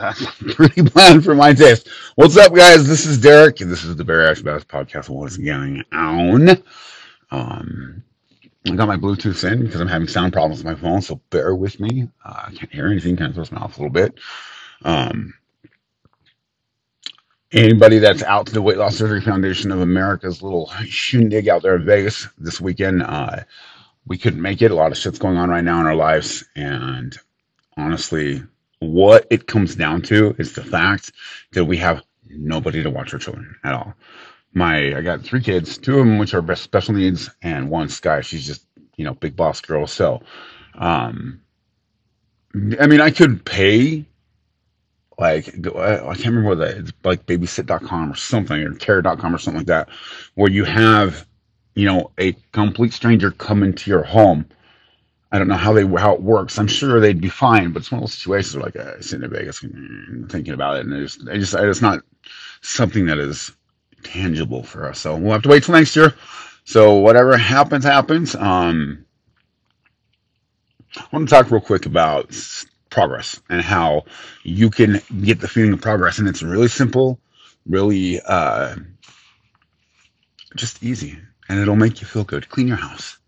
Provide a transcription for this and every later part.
pretty bland for my taste. What's up, guys? This is Derek, and this is the Bariatric Badass Podcast. What's going on? Um, I got my Bluetooth in because I'm having sound problems with my phone, so bear with me. Uh, I can't hear anything, kind of throws me off a little bit. Um, anybody that's out to the Weight Loss Surgery Foundation of America's little shindig out there in Vegas this weekend, uh, we couldn't make it. A lot of shit's going on right now in our lives, and honestly, what it comes down to is the fact that we have nobody to watch our children at all. My, I got three kids, two of them which are special needs, and one Sky. She's just, you know, big boss girl. So, um, I mean, I could pay like I can't remember what that it's like babysit.com or something or care.com or something like that, where you have, you know, a complete stranger come into your home I don't know how they how it works. I'm sure they'd be fine, but it's one of those situations where like uh, sitting in Vegas thinking about it, and it's just it's not something that is tangible for us. So we'll have to wait till next year. So whatever happens, happens. Um, I want to talk real quick about progress and how you can get the feeling of progress, and it's really simple, really uh, just easy, and it'll make you feel good. Clean your house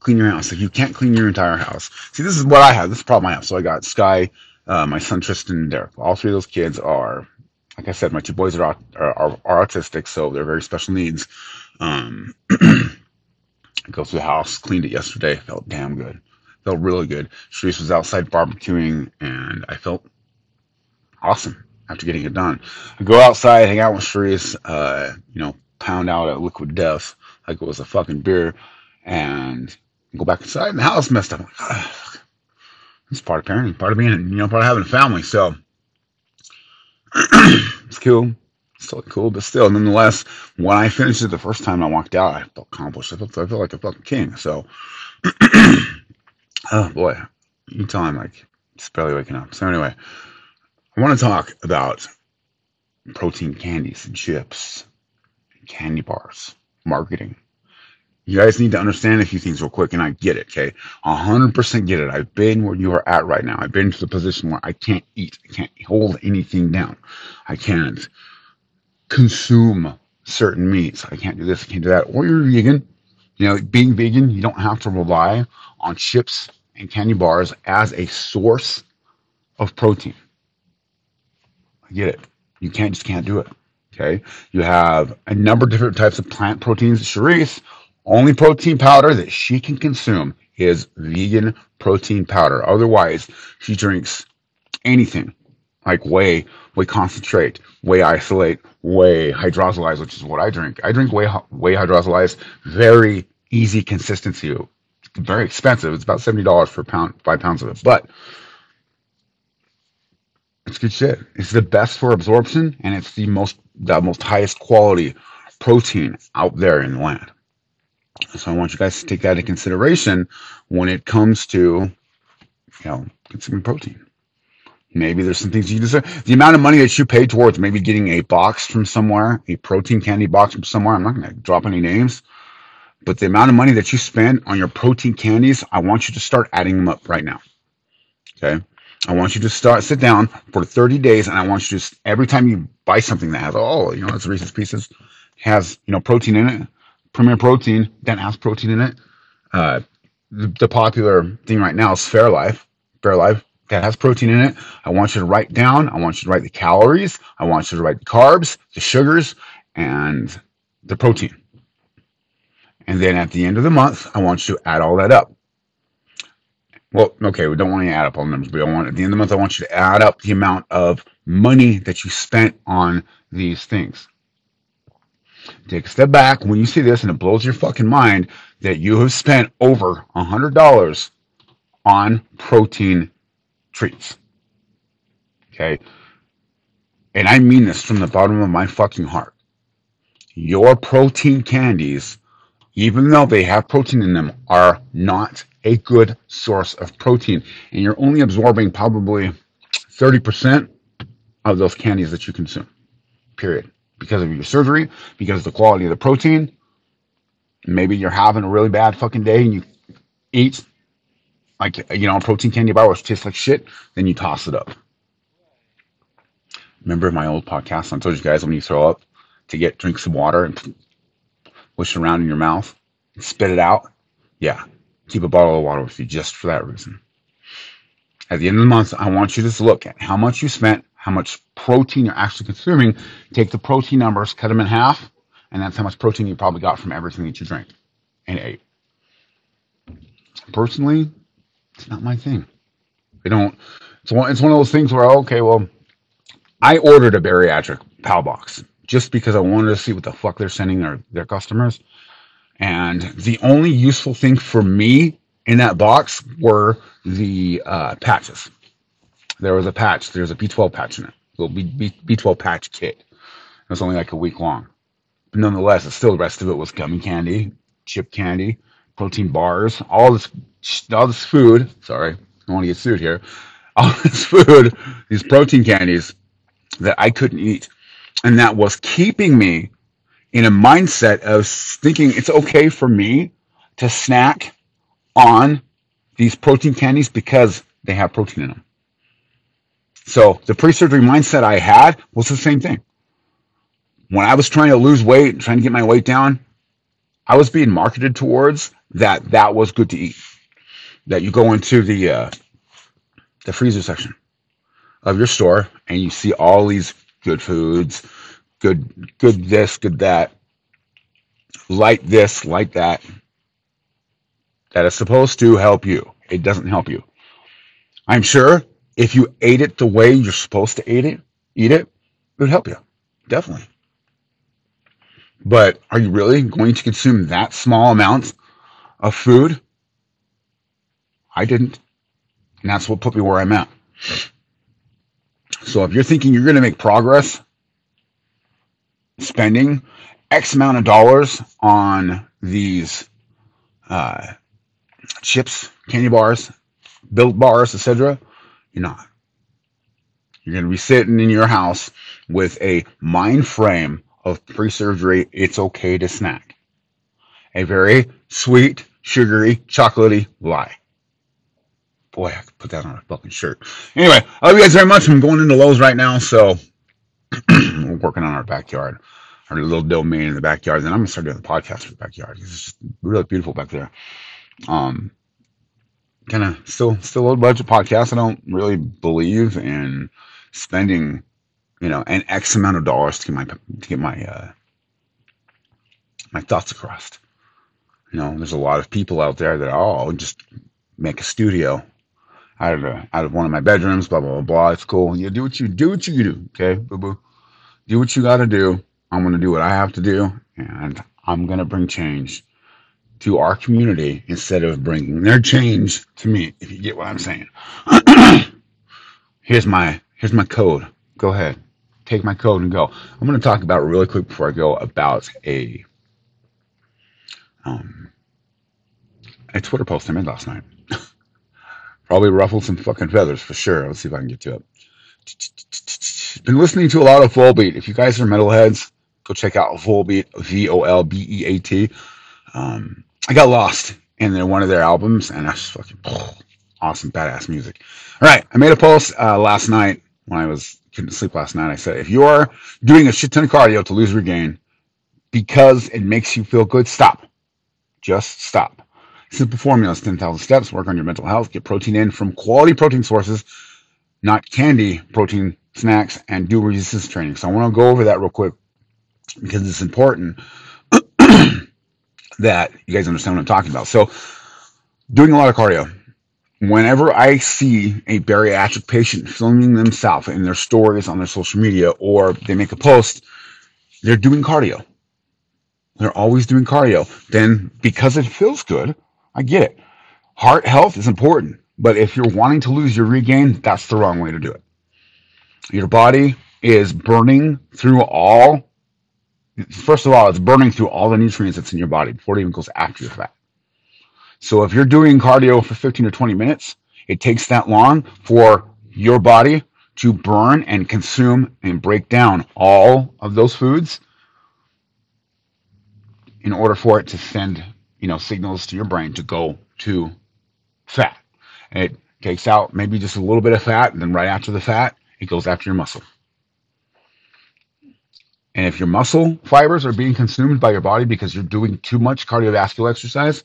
clean your house. Like you can't clean your entire house. See, this is what I have. This is the problem I have. So I got Sky, uh, my son Tristan, and Derek. All three of those kids are, like I said, my two boys are are, are, are autistic, so they're very special needs. Um, I go through the house, cleaned it yesterday. Felt damn good. Felt really good. Sharice was outside barbecuing, and I felt awesome after getting it done. I go outside, hang out with Sharice, uh, you know, pound out a liquid death like it was a fucking beer, and go back inside and the house messed up. It's part of parenting, part of being, you know, part of having a family. So it's cool. It's still cool, but still, nonetheless, when I finished it the first time I walked out, I felt accomplished. I felt, I felt like a fucking king. So, oh boy, you tell I'm like barely waking up. So anyway, I want to talk about protein candies and chips, candy bars, marketing. You guys need to understand a few things real quick, and I get it, okay? 100% get it. I've been where you are at right now. I've been to the position where I can't eat, I can't hold anything down. I can't consume certain meats. I can't do this, I can't do that. Or you're vegan. You know, being vegan, you don't have to rely on chips and candy bars as a source of protein. I get it. You can't just can't do it. Okay. You have a number of different types of plant proteins. Sharice only protein powder that she can consume is vegan protein powder. Otherwise, she drinks anything like whey, whey concentrate, whey isolate, whey hydrolyzed, which is what I drink. I drink whey, whey hydrolyzed, very easy consistency. very expensive. It's about seventy dollars for pound, five pounds of it, but it's good shit. It's the best for absorption, and it's the most the most highest quality protein out there in the land. So I want you guys to take that into consideration when it comes to, you know, consuming protein. Maybe there's some things you deserve. The amount of money that you pay towards maybe getting a box from somewhere, a protein candy box from somewhere, I'm not going to drop any names, but the amount of money that you spend on your protein candies, I want you to start adding them up right now. Okay. I want you to start, sit down for 30 days, and I want you to, every time you buy something that has, oh, you know, it's Reese's Pieces, has, you know, protein in it, Premier Protein that has protein in it. Uh, the, the, popular thing right now is Fairlife. Fairlife that has protein in it. I want you to write down. I want you to write the calories. I want you to write the carbs, the sugars, and the protein. And then at the end of the month, I want you to add all that up. Well, okay, we don't want you to add up all the numbers, but I want at the end of the month, I want you to add up the amount of money that you spent on these things. Take a step back when you see this and it blows your fucking mind that you have spent over a hundred dollars on protein treats. Okay. And I mean this from the bottom of my fucking heart. Your protein candies, even though they have protein in them, are not a good source of protein. And you're only absorbing probably 30% of those candies that you consume. Period because of your surgery, because of the quality of the protein. Maybe you're having a really bad fucking day and you eat like you know a protein candy bar which tastes like shit, then you toss it up. Remember my old podcast? I told you guys when you throw up to get drink some water and push it around in your mouth, and spit it out. Yeah, keep a bottle of water with you just for that reason. At the end of the month, I want you to look at how much you spent, how much protein you're actually consuming. Take the protein numbers, cut them in half, and that's how much protein you probably got from everything that you drank and ate. Personally, it's not my thing. I don't. It's one. It's one of those things where okay, well, I ordered a bariatric PAL box just because I wanted to see what the fuck they're sending their their customers. And the only useful thing for me in that box were the uh, patches. There was a patch. There's a B12 patch in it. A little B, B, 12 patch kit. It was only like a week long. But nonetheless, it's still the rest of it was gummy candy, chip candy, protein bars, all this, all this food. Sorry, I want to get sued here. All this food, these protein candies that I couldn't eat, and that was keeping me in a mindset of thinking it's okay for me to snack on these protein candies because they have protein in them. So the pre-surgery mindset I had was the same thing. When I was trying to lose weight, and trying to get my weight down, I was being marketed towards that that was good to eat. That you go into the uh, the freezer section of your store and you see all these good foods, good good this, good that, like this, like that, that is supposed to help you. It doesn't help you. I'm sure if you ate it the way you're supposed to eat it, eat it, it would help you. Definitely. But are you really going to consume that small amount of food? I didn't. And that's what put me where I'm at. So if you're thinking you're going to make progress spending X amount of dollars on these uh, chips, candy bars, built bars, etc., you're not. You're going to be sitting in your house with a mind frame of pre surgery, it's okay to snack. A very sweet, sugary, chocolatey lie. Boy, I could put that on a fucking shirt. Anyway, I love you guys very much. I'm going into Lowe's right now, so we're working on our backyard, our little domain in the backyard. Then I'm gonna start doing the podcast for the backyard. It's just really beautiful back there. Um, kind of still still low budget podcast. I don't really believe in spending, you know, an X amount of dollars to get my to get my uh, my thoughts across. You know, there's a lot of people out there that oh, just make a studio out of a, out of one of my bedrooms. Blah blah blah blah. It's cool. You do what you do what you do. Okay, boo boo. Do what you got to do. I'm gonna do what I have to do, and I'm gonna bring change to our community instead of bringing their change to me. If you get what I'm saying. here's my here's my code. Go ahead, take my code and go. I'm gonna talk about really quick before I go about a um a Twitter post I made last night. Probably ruffled some fucking feathers for sure. Let's see if I can get to it. Been listening to a lot of Volbeat. If you guys are metalheads, go check out Volbeat, V O L B E A T. Um, I got lost in their, one of their albums, and I that's fucking oh, awesome, badass music. All right, I made a post uh, last night when I was couldn't sleep last night. I said, if you are doing a shit ton of cardio to lose or gain because it makes you feel good, stop. Just stop. Simple formulas, 10,000 steps, work on your mental health, get protein in from quality protein sources, not candy protein snacks, and do resistance training. So I want to go over that real quick because it's important that you guys understand what I'm talking about. So doing a lot of cardio. Whenever I see a bariatric patient filming themselves in their stories on their social media or they make a post, they're doing cardio. They're always doing cardio. Then because it feels good, I get it. Heart health is important, but if you're wanting to lose your regain, that's the wrong way to do it. Your body is burning through all, first of all, it's burning through all the nutrients that's in your body before it even goes after your fat. So if you're doing cardio for 15 or 20 minutes, it takes that long for your body to burn and consume and break down all of those foods in order for it to send you know, signals to your brain to go to fat. And it takes out maybe just a little bit of fat, and then right after the fat, it goes after your muscle. And if your muscle fibers are being consumed by your body because you're doing too much cardiovascular exercise,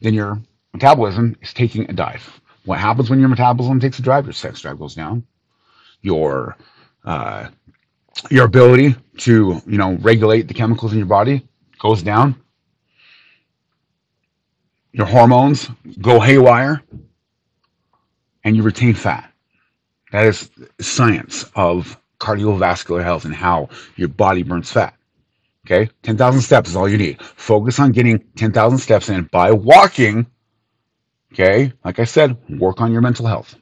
then your metabolism is taking a dive. What happens when your metabolism takes a dive? Your sex drive goes down. Your uh, your ability to you know regulate the chemicals in your body goes down. Your hormones go haywire, and you retain fat. That is science of cardiovascular health and how your body burns fat. Okay, 10,000 steps is all you need. Focus on getting 10,000 steps in by walking. Okay, like I said, work on your mental health.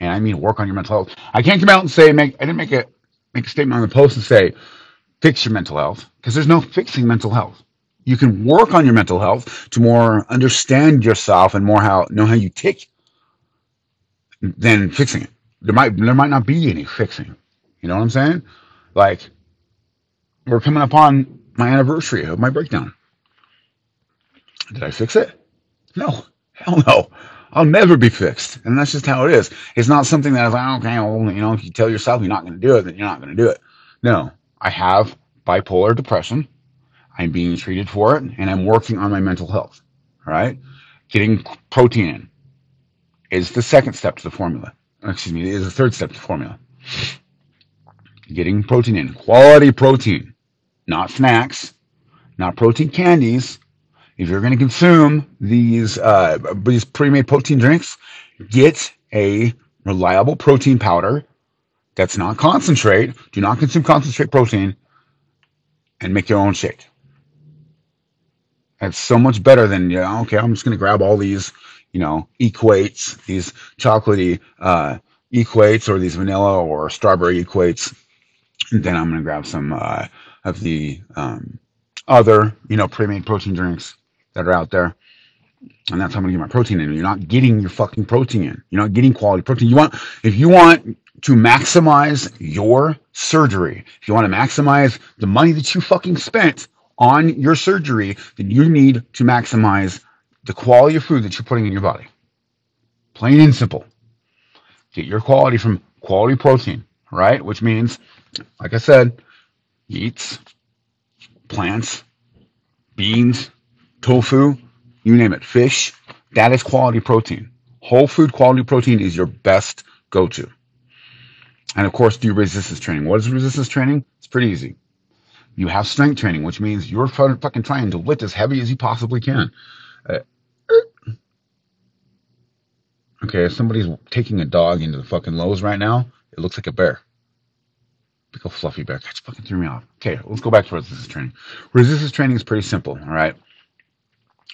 And I mean work on your mental health. I can't come out and say, make, I didn't make a, make a statement on the post and say, fix your mental health, because there's no fixing mental health. You can work on your mental health to more understand yourself and more how know how you tick than fixing it. There might there might not be any fixing. You know what I'm saying? Like we're coming up on my anniversary of my breakdown. Did I fix it? No. Hell no. I'll never be fixed. And that's just how it is. It's not something that I was like, okay, well, you know, if you tell yourself you're not going to do it, then you're not going to do it. No. I have bipolar depression. I'm being treated for it and I'm working on my mental health. All right. Getting protein in is the second step to the formula. Excuse me, is the third step to the formula. Getting protein in. Quality protein. Not snacks, not protein candies. If you're going to consume these uh, these pre-made protein drinks, get a reliable protein powder that's not concentrate. Do not consume concentrate protein, and make your own shake. That's so much better than you know, Okay, I'm just going to grab all these, you know, equates, these chocolatey uh, equates, or these vanilla or strawberry equates. And then I'm going to grab some uh, of the um, other, you know, pre-made protein drinks that are out there. And that's how I'm gonna get my protein in. You're not getting your fucking protein in. You're not getting quality protein. You want if you want to maximize your surgery, if you want to maximize the money that you fucking spent on your surgery, then you need to maximize the quality of food that you're putting in your body. Plain and simple. Get your quality from quality protein, right? Which means, like I said, eats, plants, beans, tofu, you name it, fish. That is quality protein. Whole food quality protein is your best go to. And of course, do resistance training. What is resistance training? It's pretty easy. You have strength training, which means you're fucking trying to lift as heavy as you possibly can. Uh, okay, if somebody's taking a dog into the fucking Lowe's right now, it looks like a bear. Old fluffy bear. That fucking threw me off. Okay, let's go back to resistance training. Resistance training is pretty simple, all right?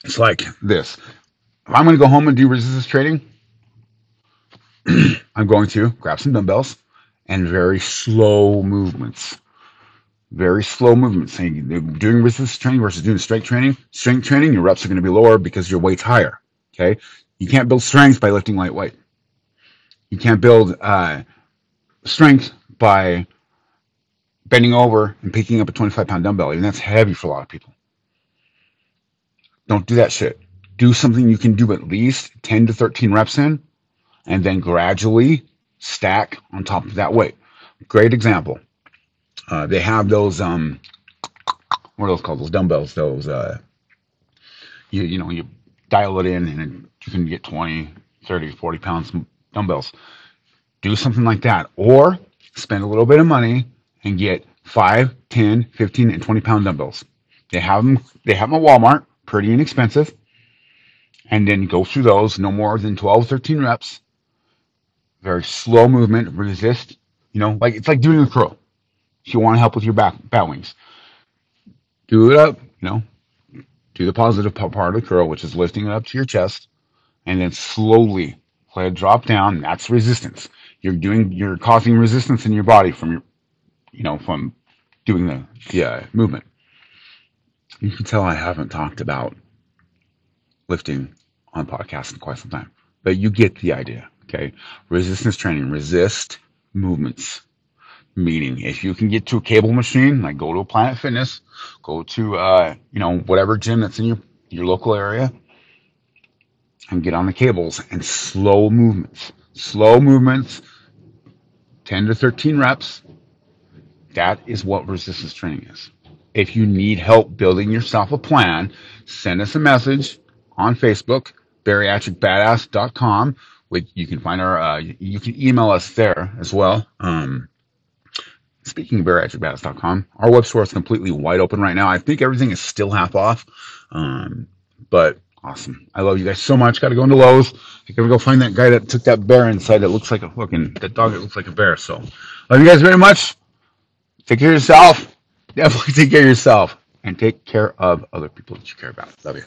It's like this. If I'm going to go home and do resistance training, I'm going to grab some dumbbells and very slow movements. Very slow movements. Saying doing resistance training versus doing strength training. Strength training, your reps are going to be lower because your weight's higher. Okay, you can't build strength by lifting lightweight. You can't build uh, strength by bending over and picking up a 25 pound dumbbell. Even that's heavy for a lot of people. Don't do that shit. Do something you can do at least 10 to 13 reps in, and then gradually stack on top of that weight. Great example. Uh, they have those, um, what are those called? Those dumbbells. Those, uh, you, you know, you dial it in and you can get 20, 30, 40 pounds dumbbells. Do something like that. Or spend a little bit of money and get 5, 10, 15, and 20 pound dumbbells. They have them, they have them at Walmart pretty inexpensive. And then go through those, no more than 12, 13 reps. Very slow movement, resist. You know, like it's like doing a curl. If you want to help with your back bat wings, do it up. You know, do the positive part of the curl, which is lifting it up to your chest, and then slowly let it drop down. That's resistance. You're doing, you're causing resistance in your body from your, you know, from doing the, the uh, movement. You can tell I haven't talked about lifting on podcast in quite some time, but you get the idea. Okay. Resistance training, resist movements. Meaning, if you can get to a cable machine, like go to a Planet Fitness, go to, uh, you know, whatever gym that's in your, your local area and get on the cables and slow movements, slow movements, 10 to 13 reps, That is what resistance training is. If you need help building yourself a plan, send us a message on Facebook, bariatricbadass.com. With you can find our, uh, you can email us there as well. Um, speaking of bariatricbadass.com, our web store is completely wide open right now. I think everything is still half off. Um, but awesome. I love you guys so much. Got to go into Lowe's. I gotta go find that guy that took that bear inside. That looks like a fucking that dog. That looks like a bear. So, love you guys very much. Take care of yourself. Definitely take care of yourself and take care of other people that you care about. Love you.